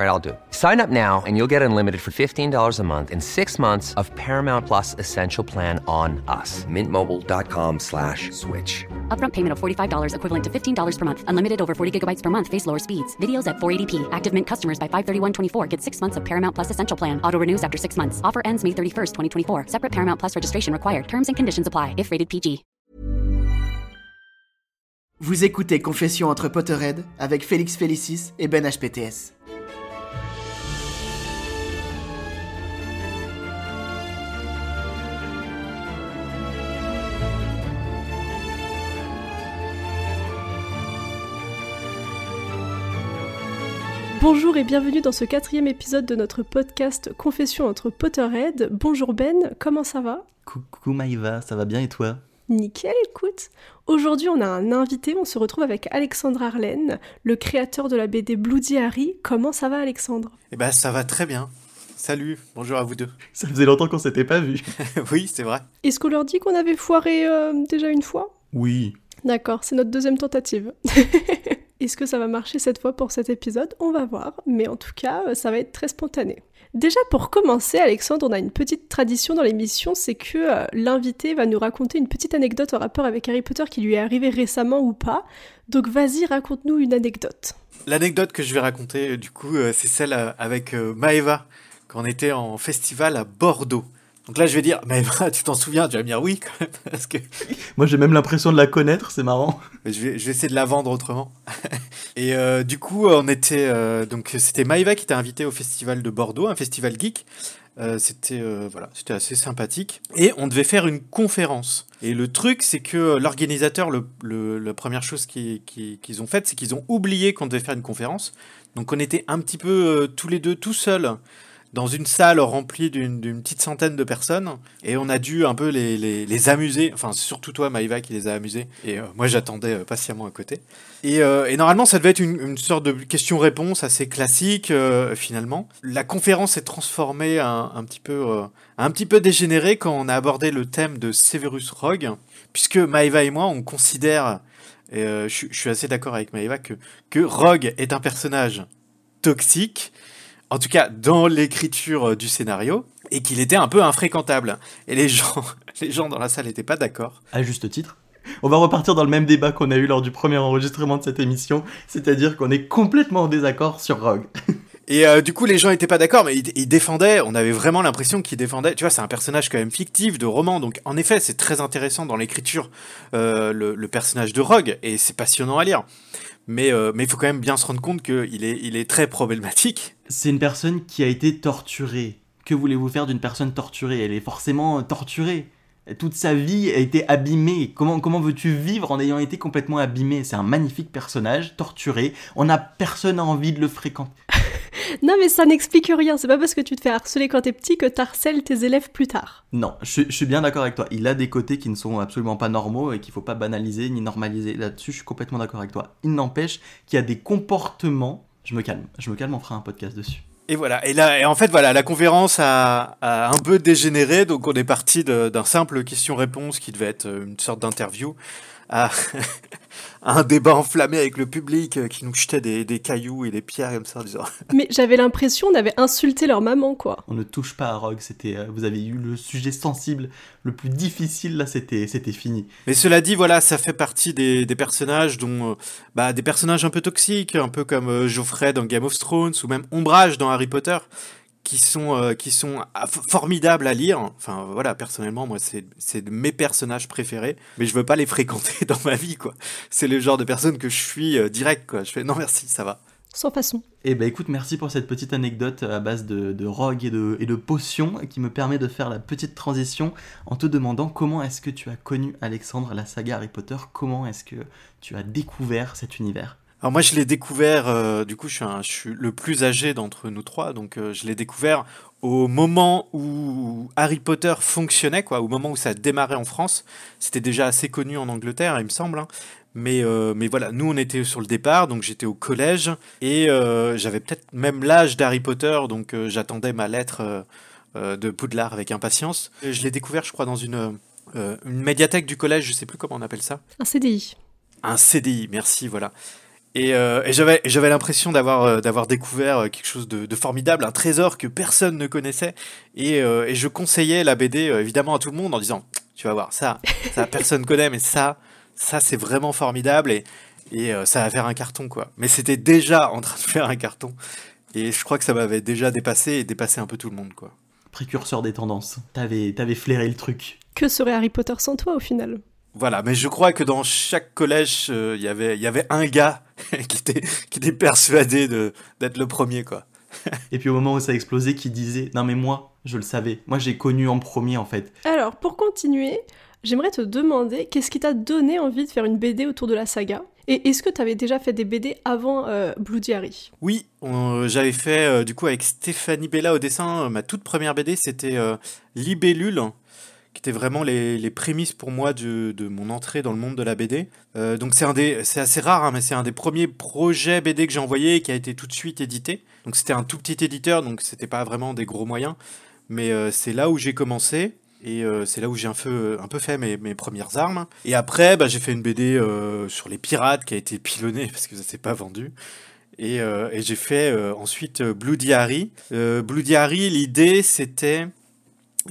All right, I'll do it. Sign up now and you'll get unlimited for $15 a month and six months of Paramount Plus Essential Plan on us. Mintmobile.com slash switch. Upfront payment of $45 equivalent to $15 per month. Unlimited over 40 gigabytes per month. Face lower speeds. Videos at 480p. Active Mint customers by 531.24 get six months of Paramount Plus Essential Plan. Auto renews after six months. Offer ends May 31st, 2024. Separate Paramount Plus registration required. Terms and conditions apply if rated PG. Vous écoutez Confession entre Potterhead avec Félix Félicis et Ben HPTS. Bonjour et bienvenue dans ce quatrième épisode de notre podcast Confession entre Potterhead. Bonjour Ben, comment ça va? Coucou Maïva, ça va bien et toi? Nickel, écoute. Aujourd'hui, on a un invité, on se retrouve avec Alexandre Arlen, le créateur de la BD Bloody Harry. Comment ça va Alexandre? Eh ben ça va très bien. Salut, bonjour à vous deux. Ça faisait longtemps qu'on s'était pas vu. oui, c'est vrai. Est-ce qu'on leur dit qu'on avait foiré euh, déjà une fois? Oui. D'accord, c'est notre deuxième tentative. Est-ce que ça va marcher cette fois pour cet épisode? On va voir, mais en tout cas, euh, ça va être très spontané. Déjà pour commencer, Alexandre, on a une petite tradition dans l'émission, c'est que euh, l'invité va nous raconter une petite anecdote en rapport avec Harry Potter qui lui est arrivée récemment ou pas. Donc vas-y, raconte-nous une anecdote. L'anecdote que je vais raconter, du coup, euh, c'est celle avec Maeva, quand on était en festival à Bordeaux. Donc là, je vais dire, mais tu t'en souviens Tu vas me dire oui, quand même. Parce que... Moi, j'ai même l'impression de la connaître, c'est marrant. Je vais, je vais essayer de la vendre autrement. Et euh, du coup, on était. Euh, donc, c'était Maïva qui était invitée au festival de Bordeaux, un festival geek. Euh, c'était voilà, c'était assez sympathique. Et on devait faire une conférence. Et le truc, c'est que l'organisateur, le, le, la première chose qu'ils ont faite, c'est qu'ils ont oublié qu'on devait faire une conférence. Donc, on était un petit peu tous les deux tout seuls dans une salle remplie d'une petite centaine de personnes et on a dû un peu les, amuser, enfin surtout toi Maïva qui les a amusés et euh, moi j'attendais euh, patiemment à côté. Et, euh, et, normalement ça devait être une, sorte de question-réponse assez classique finalement. La conférence s'est transformée un, petit peu, un petit peu dégénérée quand on a abordé le thème de Severus Rogue puisque Maïva et moi on considère, et je, suis assez d'accord avec Maïva, que Rogue est un personnage toxique en tout cas dans l'écriture euh, du scénario, et qu'il était un peu infréquentable. Et les gens, les gens dans la salle n'étaient pas d'accord. À juste titre. On va repartir dans le même débat qu'on a eu lors du premier enregistrement de cette émission, c'est-à-dire qu'on est complètement en désaccord sur Rogue. Et euh, du coup, les gens n'étaient pas d'accord, mais ils, défendaient. On avait vraiment l'impression qu'ils défendaient. Tu vois, c'est un personnage quand même fictif de roman, donc en effet, c'est très intéressant dans l'écriture euh, le, le, personnage de Rogue, et c'est passionnant à lire. Mais euh, mais il faut quand même bien se rendre compte qu'il est il est très problématique. C'est une personne qui a été torturée. Que voulez-vous faire d'une personne torturée? Elle est forcément torturée. Toute sa vie a été abîmée. Comment, comment veux-tu vivre en ayant été complètement abîmé C'est un magnifique personnage, torturé. On n'a personne a envie de le fréquenter. non, mais ça n'explique rien. C'est pas parce que tu te fais harceler quand t'es petit que t'harcèles tes élèves plus tard. Non, je, suis bien d'accord avec toi. Il a des côtés qui ne sont absolument pas normaux et qu'il faut pas banaliser ni normaliser. Là-dessus, je suis complètement d'accord avec toi. Il n'empêche qu'il y a des comportements. Je me calme. Je me calme, on fera un podcast dessus. Et voilà. Et en fait, voilà, la conférence a, a un peu dégénéré. Donc, on est parti d'un simple question-réponse qui devait être une sorte d'interview à, à un débat enflammé avec le public euh, qui nous jetait des, des cailloux et des pierres comme ça en disant Mais j'avais l'impression on avait insulté leur maman, quoi. On ne touche pas à Rogue, c'était, euh, vous avez eu le sujet sensible le plus difficile, là c'était, c'était fini. Mais cela dit, voilà, ça fait partie des, des personnages dont, euh, bah, des personnages un peu toxiques, un peu comme euh, Geoffrey dans Game of Thrones ou même Ombrage dans Harry Potter, qui sont, euh, qui sont ah, formidables à lire. Enfin, voilà, personnellement, moi, c'est, de mes personnages préférés, mais je veux pas les fréquenter dans ma vie, quoi. C'est le genre de personne que je suis euh, direct, quoi. Je fais non, merci, ça va. Sans façon. Eh ben écoute, merci pour cette petite anecdote à base de, de Rogue et de, et de potions qui me permet de faire la petite transition en te demandant comment est-ce que tu as connu Alexandre, la saga Harry Potter, comment est-ce que tu as découvert cet univers? Alors moi je l'ai découvert, euh, du coup je suis, un- je suis le plus âgé d'entre nous trois, donc euh, je l'ai découvert au moment où Harry Potter fonctionnait, quoi, au moment où ça démarrait en France. C'était déjà assez connu en Angleterre, il me semble. hein. Mais, euh, mais voilà, nous on était sur le départ, donc j'étais au collège et j'avais peut-être même l'âge d'Harry Potter, donc j'attendais ma lettre de Poudlard avec impatience. Et je l'ai découvert, je crois, dans une, une médiathèque du collège, je sais plus comment on appelle ça. Un CDI. Un CDI, merci, voilà. Et, euh, et j'avais, j'avais l'impression d'avoir, euh, d'avoir découvert euh, quelque chose de, de formidable, un trésor que personne ne connaissait. Et, euh, et je conseillais la BD évidemment à tout le monde en disant, tu vas voir, ça, ça personne connaît, mais ça, ça c'est vraiment formidable et, et euh, ça va faire un carton quoi. Mais c'était déjà en train de faire un carton. Et je crois que ça m'avait déjà dépassé et dépassé un peu tout le monde quoi. Précurseur des tendances, t'avais, t'avais flairé le truc. Que serait Harry Potter sans toi au final? Voilà, mais je crois que dans chaque collège, euh, il y avait il y avait un gars qui était, qui était persuadé de, d'être le premier quoi. Et puis au moment où ça a explosé, qui disait Non mais moi, je le savais, moi j'ai connu en premier en fait. Alors, pour continuer, j'aimerais te demander qu'est-ce qui t'a donné envie de faire une BD autour de la saga? Et est-ce que t'avais déjà fait des BD avant euh, Bloody Harry Oui, on- j'avais fait euh, du coup avec Stéphanie Bella au dessin, euh, ma toute première BD c'était euh, Libellule, qui était vraiment les, les prémices pour moi de, mon entrée dans le monde de la BD. Euh, donc c'est un des, c'est assez rare, hein, mais c'est un des premiers projets BD que j'ai envoyé et qui a été tout de suite édité. Donc c'était un tout petit éditeur, donc c'était pas vraiment des gros moyens, mais euh, c'est là où j'ai commencé. Et euh, c'est là où j'ai un peu, un peu fait mes, mes premières armes. Et après, bah, j'ai fait une BD sur les pirates qui a été pilonnée parce que ça s'est pas vendu. Et, et j'ai fait ensuite Harry. Euh, Bloody Harry, l'idée c'était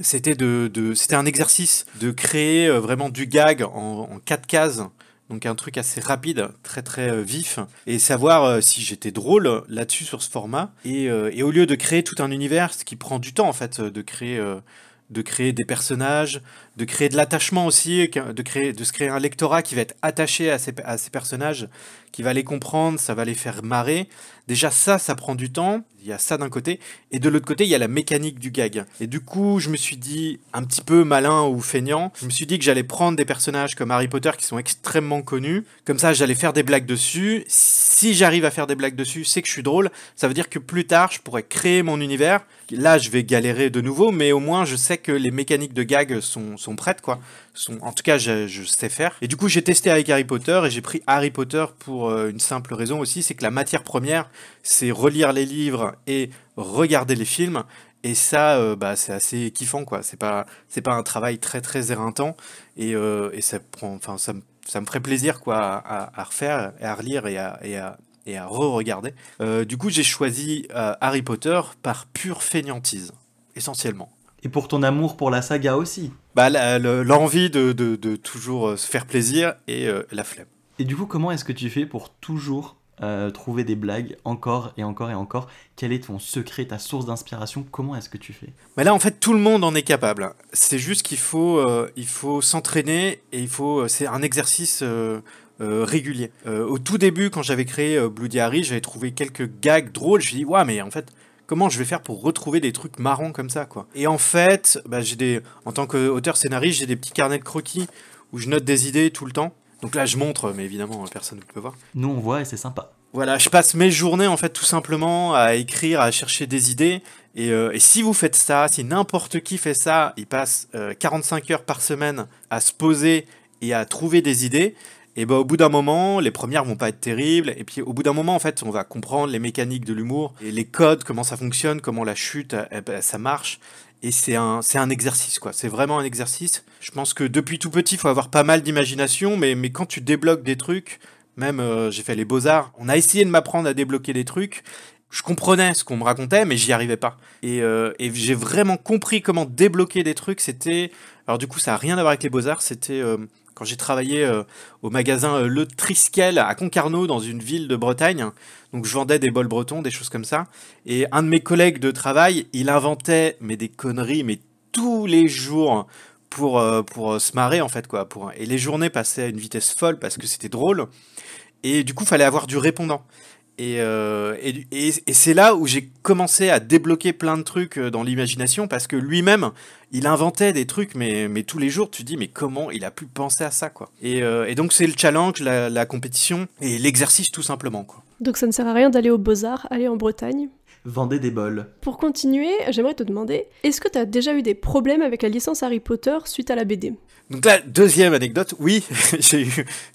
c'était de, de c'était un exercice de créer euh, vraiment du gag en, en quatre cases. Donc un truc assez rapide, très très euh, vif, et savoir euh, si j'étais drôle là-dessus sur ce format. Et, et au lieu de créer tout un univers, ce qui prend du temps en fait, de créer, de créer des personnages, de créer de l'attachement aussi, de créer, de se créer un lectorat qui va être attaché à ces, à ces personnages, qui va les comprendre, ça va les faire marrer. Déjà ça, ça prend du temps. Il y a ça d'un côté. Et de l'autre côté, il y a la mécanique du gag. Et du coup, je me suis dit, un petit peu malin ou feignant, je me suis dit que j'allais prendre des personnages comme Harry Potter qui sont extrêmement connus. Comme ça, j'allais faire des blagues dessus. Si j'arrive à faire des blagues dessus, c'est que je suis drôle. Ça veut dire que plus tard, je pourrais créer mon univers. Là, je vais galérer de nouveau, mais au moins, je sais que les mécaniques de gag sont, sont prêtes, quoi. Sont, en tout cas, je, sais faire. Et du coup, j'ai testé avec Harry Potter et j'ai pris Harry Potter pour euh, une simple raison aussi, c'est que la matière première, c'est relire les livres et regarder les films. Et ça, euh, bah, c'est assez kiffant, quoi. C'est pas, c'est pas un travail très très éreintant et, euh, et ça prend, enfin, ça, ça me ferait plaisir, quoi, à, à refaire, à relire et à, et à, et à re-regarder. Du coup, j'ai choisi Harry Potter par pure fainéantise, essentiellement. Et pour ton amour pour la saga aussi. Bah, l'envie de, de, de toujours euh, se faire plaisir et euh, la flemme. Et du coup, comment est-ce que tu fais pour toujours euh, trouver des blagues encore et encore et encore? Quel est ton secret, ta source d'inspiration? Comment est-ce que tu fais? Mais là, en fait, tout le monde en est capable. C'est juste qu'il faut, euh, il faut s'entraîner et il faut. C'est un exercice euh, régulier. Euh, au tout début, quand j'avais créé euh, Bloody Harry, j'avais trouvé quelques gags drôles. Je me suis dit, ouais, mais en fait, comment je vais faire pour retrouver des trucs marrants comme ça, quoi. Et en fait, bah, j'ai des, en tant qu'auteur scénariste, j'ai des petits carnets de croquis où je note des idées tout le temps. Donc là, je montre, mais évidemment, personne ne peut voir. Nous, on voit et c'est sympa. Voilà, je passe mes journées en fait tout simplement à écrire, à chercher des idées. Et, euh, et si vous faites ça, si n'importe qui fait ça, il passe euh, 45 heures par semaine à se poser et à trouver des idées. Et ben au bout d'un moment, les premières vont pas être terribles. Et puis au bout d'un moment, en fait, on va comprendre les mécaniques de l'humour et les codes, comment ça fonctionne, comment la chute, eh ben, ça marche. Et c'est un, c'est un exercice, quoi. C'est vraiment un exercice. Je pense que depuis tout petit, il faut avoir pas mal d'imagination, mais, mais quand tu débloques des trucs, même euh, j'ai fait les beaux-arts, on a essayé de m'apprendre à débloquer des trucs. Je comprenais ce qu'on me racontait, mais j'y arrivais pas. Et, euh, et j'ai vraiment compris comment débloquer des trucs. C'était. Alors, du coup, ça a rien à voir avec les beaux-arts. C'était euh, j'ai travaillé euh, au magasin euh, Le Triskel à Concarneau, dans une ville de Bretagne. Donc, je vendais des bols bretons, des choses comme ça. Et un de mes collègues de travail, il inventait, mais des conneries, mais tous les jours pour, euh, pour se marrer, en fait, quoi. Et les journées passaient à une vitesse folle parce que c'était drôle. Et du coup, fallait avoir du répondant. Et, euh, et, et, et c'est là où j'ai commencé à débloquer plein de trucs euh, dans l'imagination parce que lui-même, il inventait des trucs, mais, mais tous les jours, tu te dis, mais comment il a pu penser à ça, quoi. Et, euh, et donc, c'est le challenge, la, la compétition et l'exercice, tout simplement, quoi. Donc ça ne sert à rien d'aller aux Beaux-Arts, aller en Bretagne. Vendez des bols. Pour continuer, j'aimerais te demander, est-ce que tu as déjà eu des problèmes avec la licence Harry Potter suite à la BD Donc la deuxième anecdote, oui,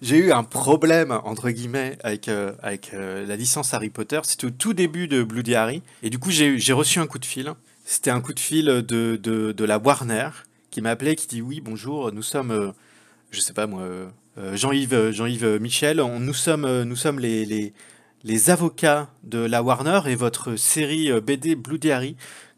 j'ai eu, un problème entre guillemets avec euh, euh, la licence Harry Potter. C'était au tout début de Bloody Harry, et du coup j'ai reçu un coup de fil. C'était un coup de fil de la Warner qui m'a appelé, qui dit oui bonjour, nous sommes, euh, je sais pas moi, Jean-Yves Jean-Yves Michel, nous sommes les les avocats de la Warner et votre série BD Bloody Harry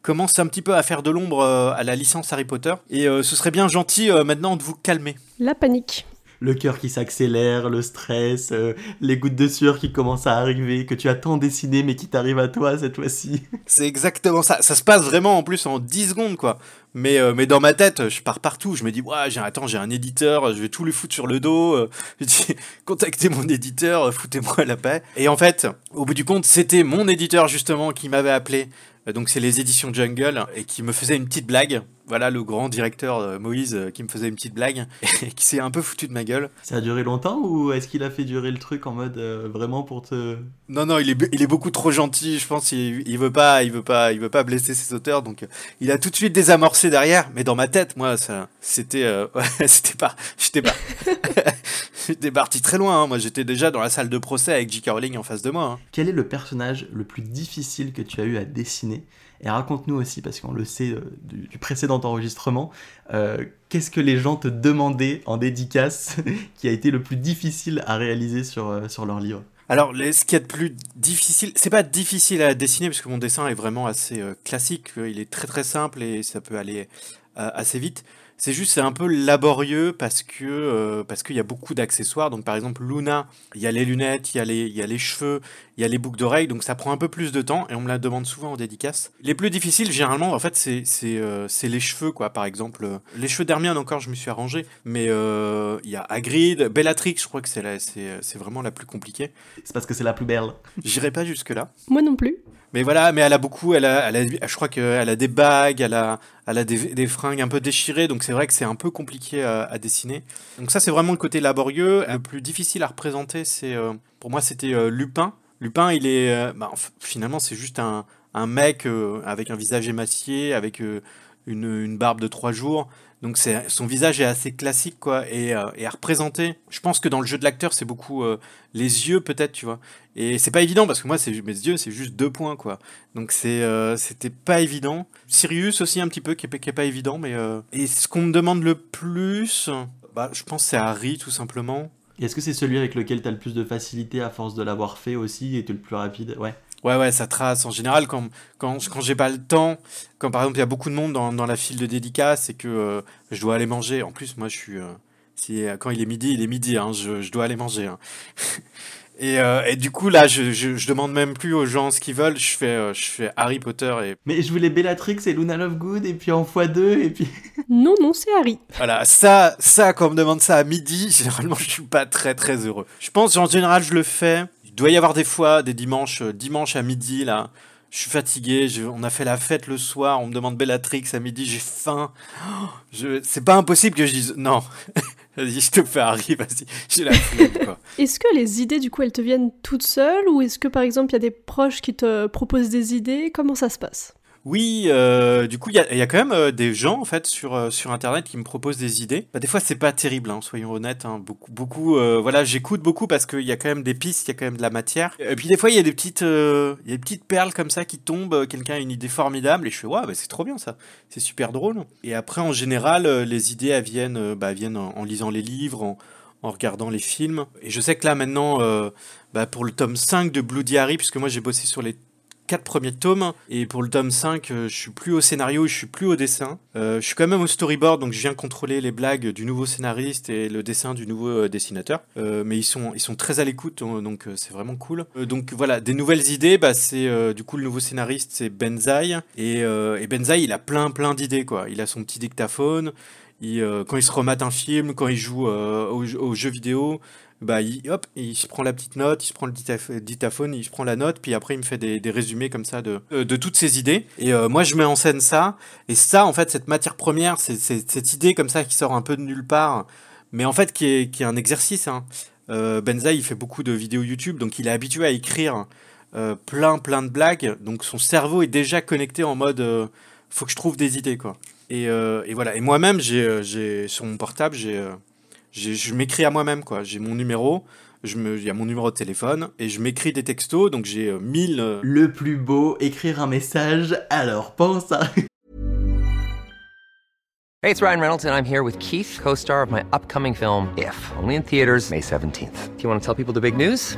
commence un petit peu à faire de l'ombre euh, à la licence Harry Potter et euh, ce serait bien gentil euh, maintenant de vous calmer. La panique. Le cœur qui s'accélère, le stress, euh, les gouttes de sueur qui commencent à arriver, que tu as tant dessiné mais qui t'arrivent à toi cette fois-ci. C'est exactement ça. Ça se passe vraiment en plus en 10 secondes, quoi. Mais, euh, mais dans ma tête, je pars partout. Je me dis, ouais, j'ai, attends, j'ai un éditeur, je vais tout lui foutre sur le dos. euh, Je dis, contactez mon éditeur, foutez-moi la paix. Et en fait, au bout du compte, c'était mon éditeur justement qui m'avait appelé. Euh, Donc c'est les éditions Jungle et qui me faisait une petite blague. Voilà le grand directeur euh, Moïse euh, qui me faisait une petite blague et qui s'est un peu foutu de ma gueule. Ça a duré longtemps ou est-ce qu'il a fait durer le truc en mode euh, vraiment pour te... Non non, il est il est beaucoup trop gentil. Je pense il, il veut pas il veut pas il veut pas blesser ses auteurs. Donc il a tout de suite désamorcé derrière. Mais dans ma tête, moi ça c'était euh, ouais, c'était pas j'étais pas j'étais parti très loin. hein. Moi j'étais déjà dans la salle de procès avec J.K. Rowling en face de moi. hein. Quel est le personnage le plus difficile que tu as eu à dessiner? Et raconte-nous aussi, parce qu'on le sait euh, du, du précédent enregistrement, euh, qu'est-ce que les gens te demandaient en dédicace qui a été le plus difficile à réaliser sur, euh, sur leur livre Alors, ce qu'il y a de plus difficile, c'est pas difficile à dessiner parce que mon dessin est vraiment assez classique. Il est très très simple et ça peut aller assez vite. C'est juste, c'est un peu laborieux parce que euh, parce qu'il y a beaucoup d'accessoires. Donc, par exemple, Luna, il y a les lunettes, il y a les il y a les cheveux, il y a les boucles d'oreilles. Donc, ça prend un peu plus de temps et on me la demande souvent en dédicace. Les plus difficiles, généralement, en fait, c'est c'est euh, c'est les cheveux, quoi. Par exemple, euh, les cheveux d'Hermione encore, je me suis arrangé. Mais euh, il y a Hagrid, Bellatrix, je crois que c'est c'est vraiment la plus compliquée. C'est parce que c'est la plus belle. J'irai pas jusque là. Moi non plus. Mais voilà, mais elle a beaucoup, elle a, je crois qu'elle a des bagues, elle a, elle a des, fringues un peu déchirées, donc c'est vrai que c'est un peu compliqué à, dessiner. Donc ça, c'est vraiment le côté laborieux. Le plus difficile à représenter, c'est, euh, pour moi, c'était euh, Lupin. Lupin, il est, euh, bah, finalement, c'est juste un, mec avec un visage émacié, avec une, une barbe de trois jours. Donc son visage est assez classique quoi et, euh, et à représenter. Je pense que dans le jeu de l'acteur c'est beaucoup euh, les yeux peut-être tu vois. Et c'est pas évident parce que moi c'est mes yeux c'est juste deux points quoi. Donc c'est euh, c'était pas évident. Sirius aussi un petit peu qui est, pas évident mais euh, et ce qu'on me demande le plus bah je pense c'est Harry tout simplement. Est-ce que c'est celui avec lequel tu as le plus de facilité à force de l'avoir fait aussi et tu le plus rapide? Ouais. Ouais, ouais, ça trace. En général, quand, quand, quand j'ai pas le temps, quand par exemple il y a beaucoup de monde dans, dans la file de dédicace et que euh, je dois aller manger. En plus, moi je suis. euh, si, quand il est midi, il est midi, hein, je, je dois aller manger. hein. et, euh, et du coup, là, je, je, je demande même plus aux gens ce qu'ils veulent. Je fais, euh, je fais Harry Potter et Mais je voulais Bellatrix et Luna Lovegood et puis en x2 et puis... Non, non, c'est Harry. voilà. Ça, ça, quand on me demande ça à midi, généralement, je suis pas très très heureux. Je pense en général, je le fais. Doit y avoir des fois, des dimanches, euh, dimanche à midi, là. Je suis fatigué, on a fait la fête le soir, on me demande Bellatrix à midi, j'ai faim. C'est pas impossible que je dise non. Vas-y, je te fais Harry, vas-y, j'ai la flemme, quoi. Est-ce que les idées, du coup, elles te viennent toutes seules ou est-ce que, par exemple, il y a des proches qui te proposent des idées? Comment ça se passe? Oui, euh, du coup, il y a, quand même euh, des gens en fait sur euh, sur internet qui me proposent des idées. Bah, des fois, c'est pas terrible, hein, soyons honnêtes. hein. Beaucoup, beaucoup. voilà, j'écoute beaucoup parce qu'il y a quand même des pistes, il y a quand même de la matière. Et puis des fois, il y a des petites, des petites perles comme ça qui tombent. Quelqu'un a une idée formidable et je fais ouais, bah, c'est trop bien ça. C'est super drôle. Et après, en général, les idées viennent, bah, viennent en, lisant les livres, en regardant les films. Et je sais que là maintenant, bah, pour le tome 5 de Blue Diary, puisque moi j'ai bossé sur les quatre premiers tomes, et pour le tome 5, euh, je suis plus au scénario, je suis plus au dessin. Euh, je suis quand même au storyboard, donc je viens contrôler les blagues du nouveau scénariste et le dessin du nouveau euh, dessinateur. Mais ils sont, ils sont très à l'écoute, euh, donc c'est vraiment cool. Donc voilà, des nouvelles idées, bah, c'est du coup le nouveau scénariste, c'est Benzaï, et, et Benzaï, il a plein plein d'idées, quoi. Il a son petit dictaphone, quand il se remate un film, quand il joue euh, aux, aux jeux vidéo, bah il, hop, il se prend la petite note, il se prend le dictaphone, il se prend la note, puis après il me fait des, résumés comme ça de, euh, de toutes ses idées. Et euh, moi je mets en scène ça, et ça en fait cette matière première, c'est cette idée comme ça qui sort un peu de nulle part, mais en fait qui est, qui est un exercice. Hein. Euh, Benza il fait beaucoup de vidéos YouTube, donc il est habitué à écrire plein plein de blagues, donc son cerveau est déjà connecté en mode faut que je trouve des idées quoi. Et, voilà. Et moi-même, j'ai, sur mon portable, j'ai- je m'écris à moi-même quoi. J'ai mon numéro, il y a mon numéro de téléphone et je m'écris des textos. Donc j'ai euh, 1000 euh, Le plus beau, écrire un message, alors pense à... Hey, it's Ryan Reynolds, and I'm here with Keith, co star of my upcoming film, If, only in theaters, May 17th. Do you want to tell people the big news?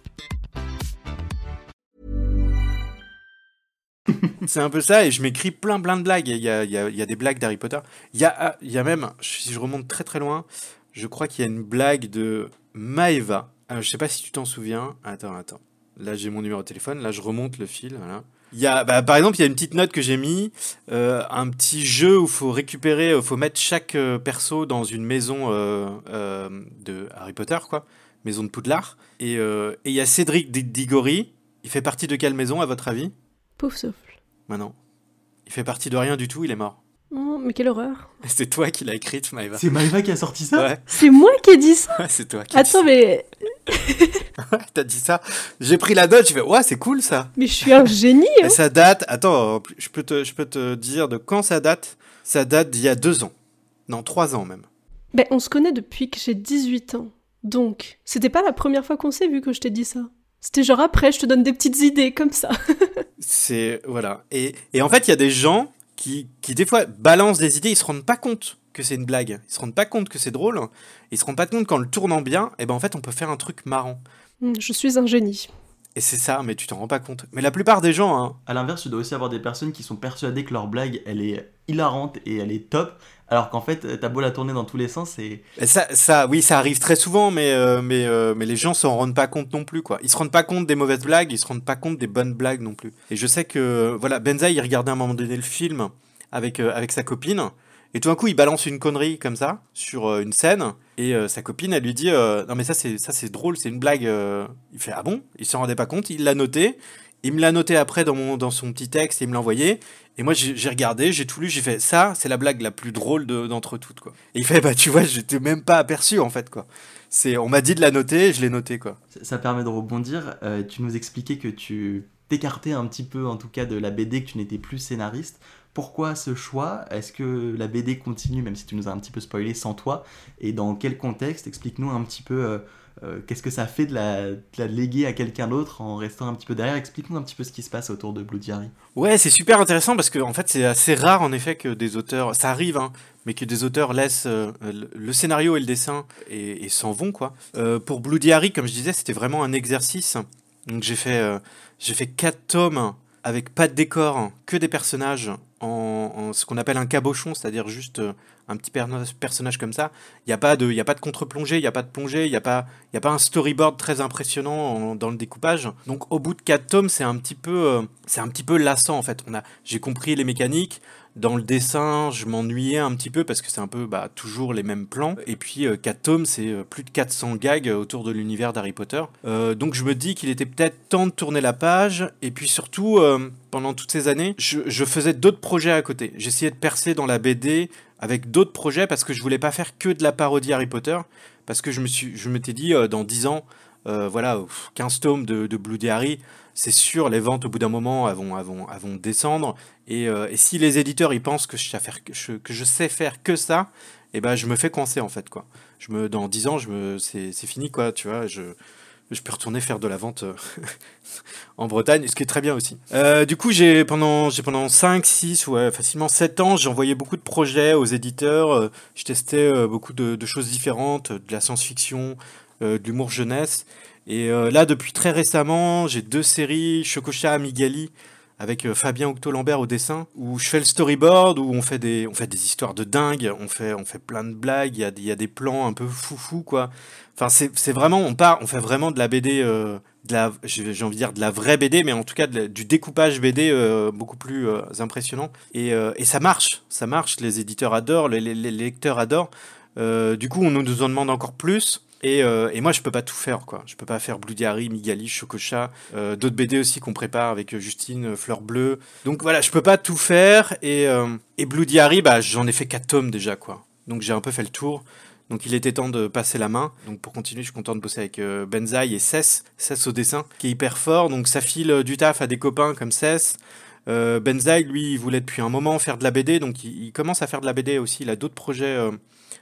C'est un peu ça, et je m'écris plein plein de blagues. Il y a, des blagues d'Harry Potter. Il y a, ah, même, si je remonte très très loin, je crois qu'il y a une blague de Maeva. Je sais pas si tu t'en souviens. Attends, attends. Là, j'ai mon numéro de téléphone. Là, je remonte le fil. Y a, bah, par exemple, il y a une petite note que j'ai mis, euh, un petit jeu où faut récupérer, euh, faut mettre chaque euh, perso dans une maison de Harry Potter, quoi, maison de Poudlard. Et il y a Cédric Di- Diggory. Il fait partie de quelle maison, à votre avis? Pouf souffle. Maintenant. Il fait partie de rien du tout, il est mort. Oh, mais quelle horreur. C'est toi qui l'as écrite, Maëva. C'est Maëva qui a sorti ça Ouais, C'est moi qui ai dit ça ouais, c'est toi qui Attends, mais, T'as dit ça. J'ai pris la note, j'ai fait, ouais, c'est cool ça. mais je suis un génie hein. Et ça date, attends, je peux, te, je peux te dire de quand ça date? Ça date d'il y a deux ans. Non, trois ans même. Ben, on se connaît depuis que j'ai 18 ans. Donc, c'était pas la première fois qu'on s'est vu que je t'ai dit ça. C'était genre après, je te donne des petites idées comme ça. C'est, voilà. Et, et en fait, il y a des gens qui, qui, des fois, balancent des idées, ils se rendent pas compte que c'est une blague. Ils se rendent pas compte que c'est drôle. Ils se rendent pas compte qu'en le tournant bien, et ben en fait, on peut faire un truc marrant. Hmm, Je suis un génie. Et c'est ça, mais tu t'en rends pas compte. Mais la plupart des gens, hein, À l'inverse, tu dois aussi avoir des personnes qui sont persuadées que leur blague, elle est hilarante et elle est top, alors qu'en fait, t'as beau la tourner dans tous les sens et... Ça, ça, oui, ça arrive très souvent, mais, euh, mais, euh, mais les gens s'en rendent pas compte non plus, quoi. Ils se rendent pas compte des mauvaises blagues, ils se rendent pas compte des bonnes blagues non plus. Et je sais que, voilà, Benza, il regardait à un moment donné le film avec, euh, avec sa copine, et tout d'un coup, il balance une connerie comme ça, sur euh, une scène, et euh, sa copine, elle lui dit, euh, non mais ça c'est, ça c'est drôle, c'est une blague. euh. Il fait, ah bon? Il s'en rendait pas compte, il l'a noté, il me l'a noté après dans, mon, dans son petit texte, il me l'a envoyé, et moi j'ai regardé, j'ai tout lu, j'ai fait, ça, c'est la blague la plus drôle de- d'entre toutes, quoi. Et il fait, bah tu vois, je t'ai même pas aperçu, en fait, quoi. C'est, on m'a dit de la noter, je l'ai noté, quoi. Ça- permet de rebondir. Euh, tu nous expliquais que tu t'écartais un petit peu, en tout cas, de la BD, que tu n'étais plus scénariste. Pourquoi ce choix? Est-ce que la BD continue, même si tu nous as un petit peu spoilé, sans toi? Et dans quel contexte? Explique-nous un petit peu euh, qu'est-ce que ça fait de la, la léguer à quelqu'un d'autre en restant un petit peu derrière? Explique-nous un petit peu ce qui se passe autour de Blue Diary. Ouais, c'est super intéressant parce que en fait, c'est assez rare en effet que des auteurs, ça arrive, hein, mais que des auteurs laissent euh, le scénario et le dessin et, s'en vont quoi. Euh, pour Bloody Harry, comme je disais, c'était vraiment un exercice. Donc j'ai fait euh, j'ai fait quatre tomes avec pas de décor, que des personnages en, ce qu'on appelle un cabochon, c'est-à-dire juste euh, un petit personnage comme ça. Il n'y a pas de y a pas de contre-plongée, il n'y a pas de plongée, il n'y a pas y a pas un storyboard très impressionnant dans le découpage. Donc au bout de quatre tomes, c'est un petit peu euh, c'est un petit peu lassant en fait. On a j'ai compris les mécaniques, dans le dessin, je m'ennuyais un petit peu parce que c'est un peu bah, toujours les mêmes plans. Et puis, 4 tomes, c'est euh, plus de 400 gags autour de l'univers d'Harry Potter. Euh, donc, je me dis qu'il était peut-être temps de tourner la page. Et puis, surtout, euh, pendant toutes ces années, je, faisais d'autres projets à côté. J'essayais de percer dans la BD avec d'autres projets parce que je voulais pas faire que de la parodie Harry Potter. Parce que je me suis, je m'étais dit, euh, dans 10 ans, euh, voilà, pff, 15 tomes de, de Bloody Harry, c'est sûr, les ventes au bout d'un moment vont, vont, vont descendre. Et, euh, et si les éditeurs ils pensent que je sais faire que ça, et ben je me fais coincer en fait quoi. Je me dans 10 ans, je me c'est fini quoi, tu vois, je je peux retourner faire de la vente euh, en Bretagne, ce qui est très bien aussi. Du coup, j'ai pendant pendant 5 6 ouais, facilement 7 ans, envoyé beaucoup de projets aux éditeurs, je testais beaucoup de choses différentes, de la science-fiction, euh, de l'humour jeunesse et euh, là depuis très récemment, j'ai deux séries Chococha Amigali avec euh, Fabien Octo-Lambert au dessin, où je fais le storyboard, où on fait des, on fait des histoires de dingue, on fait, on fait plein de blagues, il y a, y a des plans un peu foufou, quoi. Enfin, c'est vraiment, on part, on fait vraiment de la BD, j'ai envie de dire de la vraie BD, mais en tout cas du découpage BD beaucoup plus impressionnant. Et, et ça marche, ça marche, les éditeurs adorent, les, lecteurs adorent. Du coup, on nous en demande encore plus. Et, euh, et moi, je peux pas tout faire, quoi. Je peux pas faire Bloody Harry, Migali, Chococha, euh, d'autres BD aussi qu'on prépare avec Justine, euh, Fleur Bleue. Donc voilà, je peux pas tout faire. Et, euh, et Bloody Harry, bah, j'en ai fait 4 tomes déjà, quoi. Donc j'ai un peu fait le tour. Donc il était temps de passer la main. Donc pour continuer, je suis content de bosser avec Benzaï et Cess, Cess au dessin, qui est hyper fort. Donc ça file du taf à des copains comme Cess. Benzaï, lui, il voulait depuis un moment faire de la BD, donc il, il commence à faire de la BD aussi. Il a d'autres projets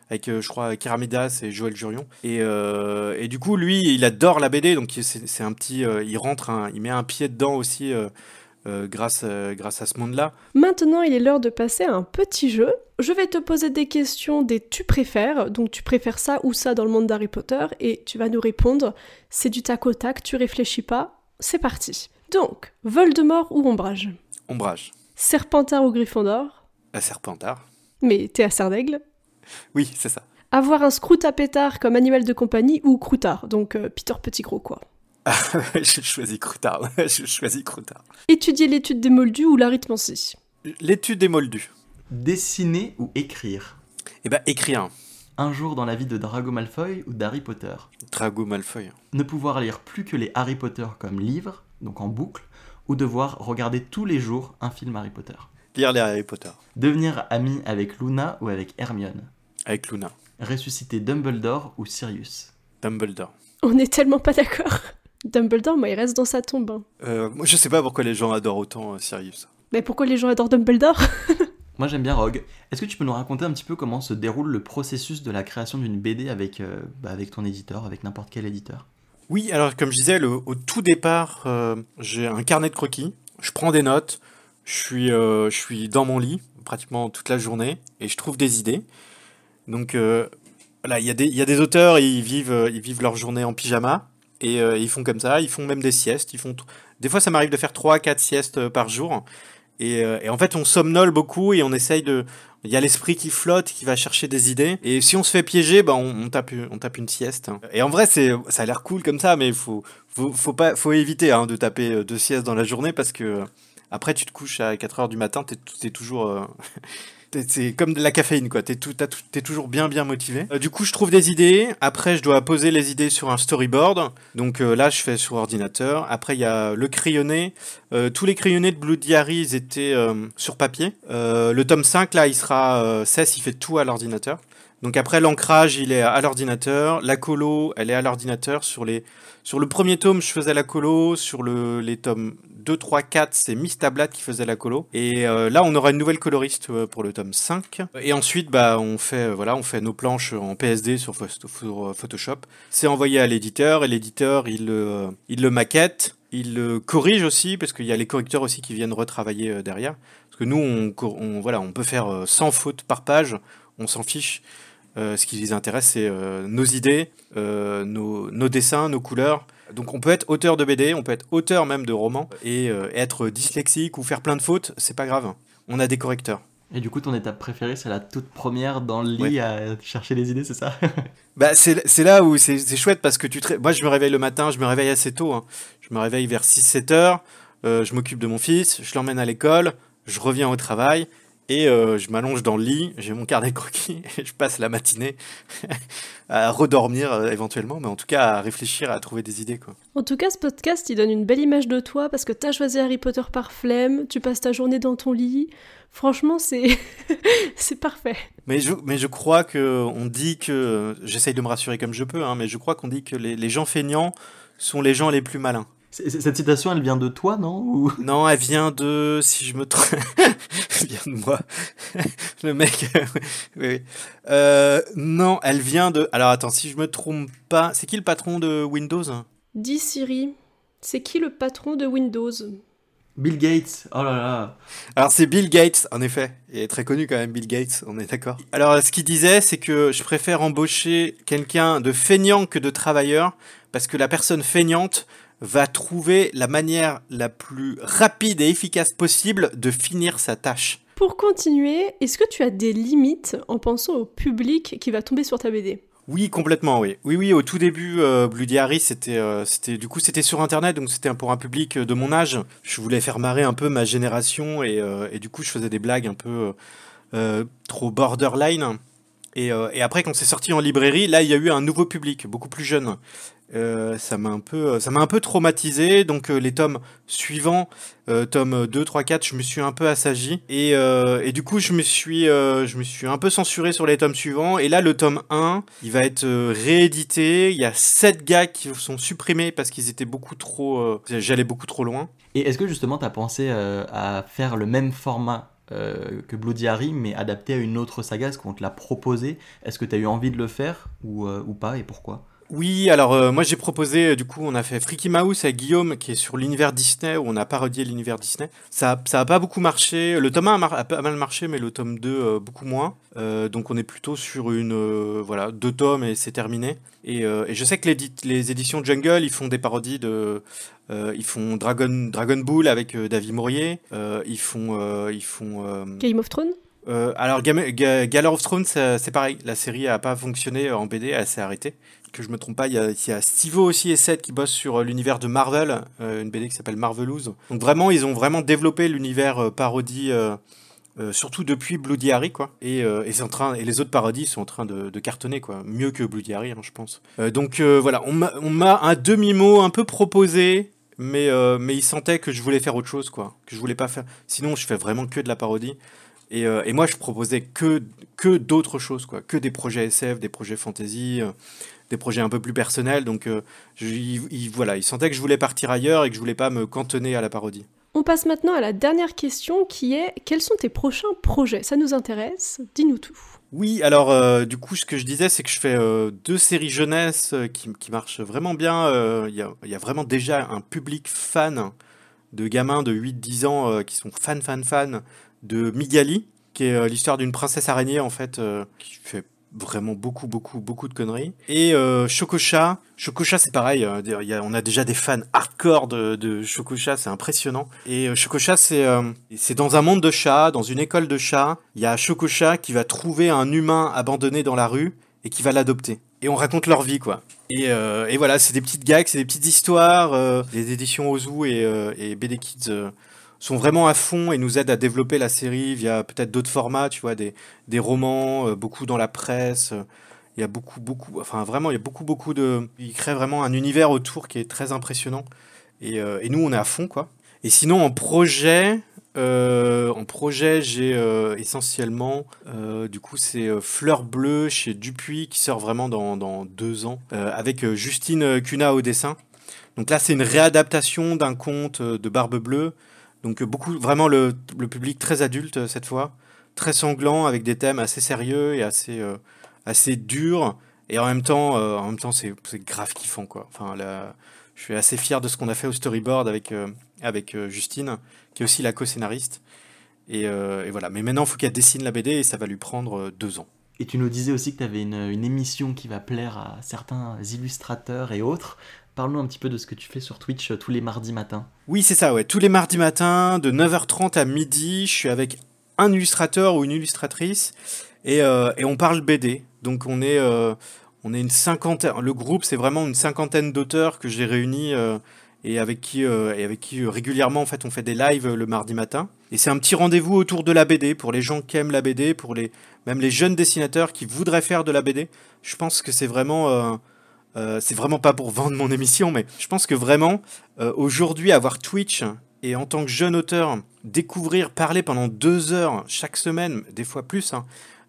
avec, euh, je crois, Kéramidas et Joël Jurion. Et, euh, et du coup, lui, il adore la BD, donc c'est un petit, euh, il rentre, un- il met un pied dedans aussi euh, grâce, euh, grâce à ce monde-là. Maintenant, il est l'heure de passer à un petit jeu. Je vais te poser des questions des tu préfères, donc tu préfères ça ou ça dans le monde d'Harry Potter, et tu vas nous répondre. C'est du tac au tac, tu réfléchis pas. C'est parti. Donc, Voldemort ou Ombrage? Ombrage, Serpentard ou Gryffondor? La Serpentard. Mais t'es à Serdaigle Oui, c'est ça. Avoir un Scout à pétard comme animal de compagnie ou Croutard, donc euh, Peter Petit Gros quoi. je choisis Croutard. je choisis Croutard. Étudier l'étude des moldus ou l'arithmancie L'étude des moldus. Dessiner ou écrire? Eh ben, écrire. Un jour dans la vie de Drago Malfoy ou d'Harry Potter? Drago Malfoy. Ne pouvoir lire plus que les Harry Potter comme livre, donc en boucle, ou devoir regarder tous les jours un film Harry Potter? Lire les Harry Potter. Devenir ami avec Luna ou avec Hermione? Avec Luna. Ressusciter Dumbledore ou Sirius Dumbledore. On est tellement pas d'accord. Dumbledore, moi, il reste dans sa tombe. hein. Euh, moi, je sais pas pourquoi les gens adorent autant euh, Sirius. Mais pourquoi les gens adorent Dumbledore? Moi j'aime bien Rogue. Est-ce que tu peux nous raconter un petit peu comment se déroule le processus de la création d'une BD avec, euh, bah, avec ton éditeur, avec n'importe quel éditeur? Oui, alors comme je disais, le- au tout départ, euh, j'ai un carnet de croquis. Je prends des notes. Je suis, euh, je suis dans mon lit pratiquement toute la journée et je trouve des idées. Donc euh, voilà, il y, a des- auteurs, ils vivent, euh, ils vivent leur journée en pyjama et euh, ils font comme ça. Ils font même des siestes. Ils font des fois, ça m'arrive de faire 3-4 siestes euh, par jour. Et, en fait, on somnole beaucoup et on essaye de. Il y a l'esprit qui flotte, qui va chercher des idées. Et si on se fait piéger, bah on, on tape, on tape une sieste. Et en vrai, c'est, ça a l'air cool comme ça, mais faut, faut, faut éviter hein, de taper deux siestes dans la journée parce que après, tu te couches à 4 heures du matin, t'es, t'es toujours. C'est comme de la caféine, quoi. T'es, tout, toujours bien, bien motivé. Euh, du coup, je trouve des idées. Après, je dois poser les idées sur un storyboard. Donc euh, là, je fais sur ordinateur. Après, il y a le crayonné. Euh, tous les crayonnés de Bloody Harry, ils étaient sur papier. Le tome 5, là, il sera euh, 16, il fait tout à l'ordinateur. Donc après, l'ancrage, il est à l'ordinateur. La colo, elle est à l'ordinateur. Sur, les... sur le premier tome, je faisais la colo. Sur le... les tomes 2, 3, 4, c'est Miss Tablat qui faisait la colo. Et euh, là, on aura une nouvelle coloriste euh, pour le tome 5. Et ensuite, bah, on, fait, euh, voilà, on fait nos planches en PSD sur, Pho- sur, Photoshop. C'est envoyé à l'éditeur. Et l'éditeur, il, il le maquette. Il le corrige aussi, parce qu'il y a les correcteurs aussi qui viennent retravailler derrière. Parce que nous, on, on, voilà, on peut faire euh, 100 fautes par page. On s'en fiche. Ce qui les intéresse, c'est nos idées, nos dessins, nos couleurs. Donc on peut être auteur de BD, on peut être auteur même de romans et euh, être dyslexique ou faire plein de fautes, c'est pas grave. On a des correcteurs. Et du coup, ton étape préférée, c'est la toute première dans le lit Ouais. à chercher les idées, c'est ça? Bah, c'est là où c'est chouette parce que tu te moi je me réveille le matin, je me réveille assez tôt. hein. Je me réveille vers 6-7 heures, euh, je m'occupe de mon fils, je l'emmène à l'école, je reviens au travail et euh, je m'allonge dans le lit, j'ai mon carnet de croquis et je passe la matinée à redormir euh, éventuellement, mais en tout cas à réfléchir, à trouver des idées. Quoi. En tout cas, ce podcast, il donne une belle image de toi parce que t'as choisi Harry Potter par flemme, tu passes ta journée dans ton lit. Franchement, c'est c'est parfait. Mais je, mais je crois que on dit que, j'essaye de me rassurer comme je peux, hein, mais je crois qu'on dit que les, les gens feignants sont les gens les plus malins. Cette citation, elle vient de toi, non Ou- Non, elle vient de, si je me trompe, elle vient de moi. Le mec, oui, oui. Euh, non, elle vient de. Alors attends, si je me trompe pas, c'est qui le patron de Windows? Dis Siri, c'est qui le patron de Windows? Bill Gates, oh là là. Alors c'est Bill Gates, en effet. Il est très connu quand même, Bill Gates, on est d'accord. Alors ce qu'il disait, c'est que je préfère embaucher quelqu'un de feignant que de travailleur, parce que la personne feignante va trouver la manière la plus rapide et efficace possible de finir sa tâche. Pour continuer, est-ce que tu as des limites en pensant au public qui va tomber sur ta BD Oui, complètement, oui. Oui, oui, au tout début, euh, Bloody Harry, c'était, euh, c'était, du coup, c'était sur Internet, donc c'était pour un public euh, de mon âge. Je voulais faire marrer un peu ma génération, et, euh, et du coup, je faisais des blagues un peu trop borderline. Et, euh, et après, quand c'est sorti en librairie, là, il y a eu un nouveau public, beaucoup plus jeune. Euh, ça m'a un peu, un peu traumatisé. Donc euh, les tomes suivants, tomes 2, 3, 4, je me suis un peu assagi. Et, du coup, je me suis, je me suis un peu censuré sur les tomes suivants. Et là, le tome 1, il va être réédité. Il y a 7 gars qui sont supprimés parce qu'ils étaient beaucoup trop, j'allais beaucoup trop loin. Et est-ce que justement, t'as pensé à faire le même format euh, que Bloody Harry, mais adapté à une autre saga Est-ce qu'on te l'a proposé? Est-ce que t'as eu envie de le faire ou, euh, ou pas et pourquoi? Oui, alors euh, moi j'ai proposé, euh, du coup, on a fait Freaky Mouse avec Guillaume, qui est sur l'univers Disney, où on a parodié l'univers Disney. Ça, ça a pas beaucoup marché. Le tome 1 a, mar- a pas mal marché, mais le tome 2 euh, beaucoup moins. Donc on est plutôt sur une, voilà, deux tomes et c'est terminé. Et, et je sais que les, les éditions Jungle, ils font des parodies de, ils font Dragon, Dragon Ball avec David Maurier. Ils font, ils font. Game of Thrones? euh, alors, Game, Ga- of Thrones, ça- c'est pareil. La série a pas fonctionné en BD, elle s'est arrêtée. Que je me trompe pas, il y a, Stivo aussi et Seth qui bossent sur euh, l'univers de Marvel, euh, une BD qui s'appelle Marvelous. Donc vraiment, ils ont vraiment développé l'univers euh, parodie, surtout depuis Bloody Harry, quoi. Et, et, en train, et les autres parodies sont en train de, cartonner, quoi. Mieux que Bloody Harry, hein, je pense. Donc voilà, on m'a un demi-mot un peu proposé, mais, mais il sentait que je voulais faire autre chose, quoi. Que je voulais pas faire. Sinon, je fais vraiment que de la parodie. Et, et moi, je proposais que, que d'autres choses, quoi. Que des projets SF, des projets fantasy, des projets un peu plus personnels. Donc, euh, je- il, il- voilà, il sentait que je voulais partir ailleurs et que je voulais pas me cantonner à la parodie. On passe maintenant à la dernière question qui est quels sont tes prochains projets? Ça nous intéresse, dis-nous tout. Oui, alors, euh, du coup, ce que je disais, c'est que je fais euh, deux séries jeunesse qui, qui marchent vraiment bien. Il y, y a vraiment déjà un public fan de gamins de 8-10 ans qui sont fans, fans, fans de Migali, qui est l'histoire d'une princesse araignée, en fait, qui fait vraiment beaucoup, beaucoup, beaucoup de conneries. Et euh, Chococha, Chococha, c'est pareil, euh, on a déjà des fans hardcore de, de Chococha, c'est impressionnant. Et euh, c'est euh, c'est dans un monde de chats, dans une école de chats, il y a Chococha qui va trouver un humain abandonné dans la rue et qui va l'adopter. Et on raconte leur vie, quoi. Et, euh, et voilà, c'est des petites gags, c'est des petites histoires. les éditions Ozu et, et BD Kids sont vraiment à fond et nous aident à développer la série via peut-être d'autres formats, tu vois, des, des romans, euh, beaucoup dans la presse. Il y a beaucoup, beaucoup, enfin vraiment, il y a beaucoup, beaucoup de. Ils créent vraiment un univers autour qui est très impressionnant. Et, euh, et nous, on est à fond, quoi. Et sinon, en projet, euh, en projet, j'ai essentiellement, du coup, c'est Fleur Bleue chez Dupuis qui sort vraiment dans, dans deux ans, avec Justine Cuna au dessin. Donc là, c'est une réadaptation d'un conte de Barbe Bleue. Donc euh, beaucoup, vraiment le, le public très adulte euh, cette fois, très sanglant avec des thèmes assez sérieux et assez, euh, assez durs. Et en même temps, en même temps, c'est grave kiffant quoi. Enfin, là, je suis assez fier de ce qu'on a fait au storyboard avec avec Justine, qui est aussi la co-scénariste. Et, voilà. Mais maintenant, il faut qu'elle dessine la BD et ça va lui prendre deux ans. Et tu nous disais aussi que tu avais une, une émission qui va plaire à certains illustrateurs et autres. Parle-nous un petit peu de ce que tu fais sur Twitch euh, tous les mardis matins. Oui, c'est ça, ouais. Tous les mardis matins, de 9h30 à midi, je suis avec un illustrateur ou une illustratrice et, euh, on parle BD. Donc on est, euh, on est une cinquantaine. Le groupe, c'est vraiment une cinquantaine d'auteurs que j'ai réunis et avec qui, et avec qui régulièrement en fait on fait des lives le mardi matin. Et c'est un petit rendez-vous autour de la BD pour les gens qui aiment la BD, pour les même les jeunes dessinateurs qui voudraient faire de la BD. Je pense que c'est vraiment euh, c'est vraiment pas pour vendre mon émission, mais je pense que vraiment euh, aujourd'hui avoir Twitch et en tant que jeune auteur découvrir parler pendant deux heures chaque semaine, des fois plus, hein,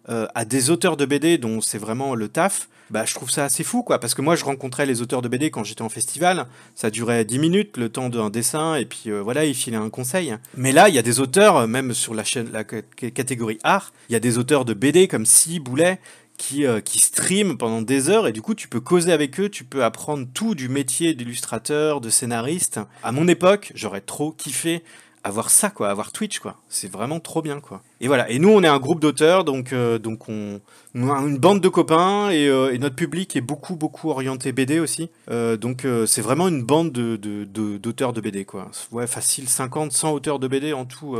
euh, à des auteurs de BD dont c'est vraiment le taf, bah, je trouve ça assez fou, quoi. Parce que moi, je rencontrais les auteurs de BD quand j'étais en festival. Ça durait 10 minutes, le temps d'un dessin, et puis voilà, ils filaient un conseil. Mais là, il y a des auteurs, même sur la chaîne, la catégorie art, il y a des auteurs de BD comme Si Boulet qui, euh, qui streament pendant des heures, et du coup, tu peux causer avec eux, tu peux apprendre tout du métier d'illustrateur, de scénariste. À mon époque, j'aurais trop kiffé avoir ça quoi, avoir Twitch quoi. C'est vraiment trop bien quoi. Et voilà. Et nous on est un groupe d'auteurs donc euh, donc on, on a une bande de copains et, euh, et notre public est beaucoup beaucoup orienté BD aussi. Euh, donc c'est vraiment une bande de de- de- d'auteurs de, BD quoi. Ouais facile 50 100 auteurs de BD en tout.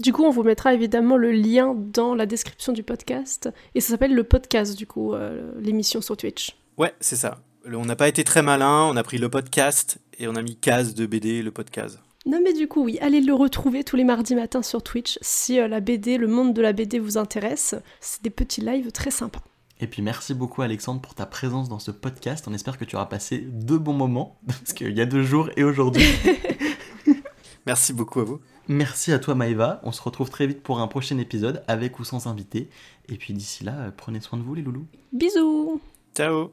Du coup, on vous mettra évidemment le lien dans la description du podcast. Et ça s'appelle le podcast, du coup, l'émission sur Twitch. Ouais c'est ça. On n'a pas été très malin. On a pris le podcast et on a mis case de BD le podcast. Non mais du coup oui, allez le retrouver tous les mardis matins sur Twitch si euh, la BD, le monde de la BD vous intéresse. C'est des petits lives très sympas. Et puis merci beaucoup Alexandre pour ta présence dans ce podcast. On espère que tu auras passé deux bons moments, parce qu'il y a deux jours et aujourd'hui. Merci beaucoup à vous. Merci à toi Maëva. On se retrouve très vite pour un prochain épisode, avec ou sans invité. Et puis d'ici là, euh, prenez soin de vous les loulous. Bisous Ciao.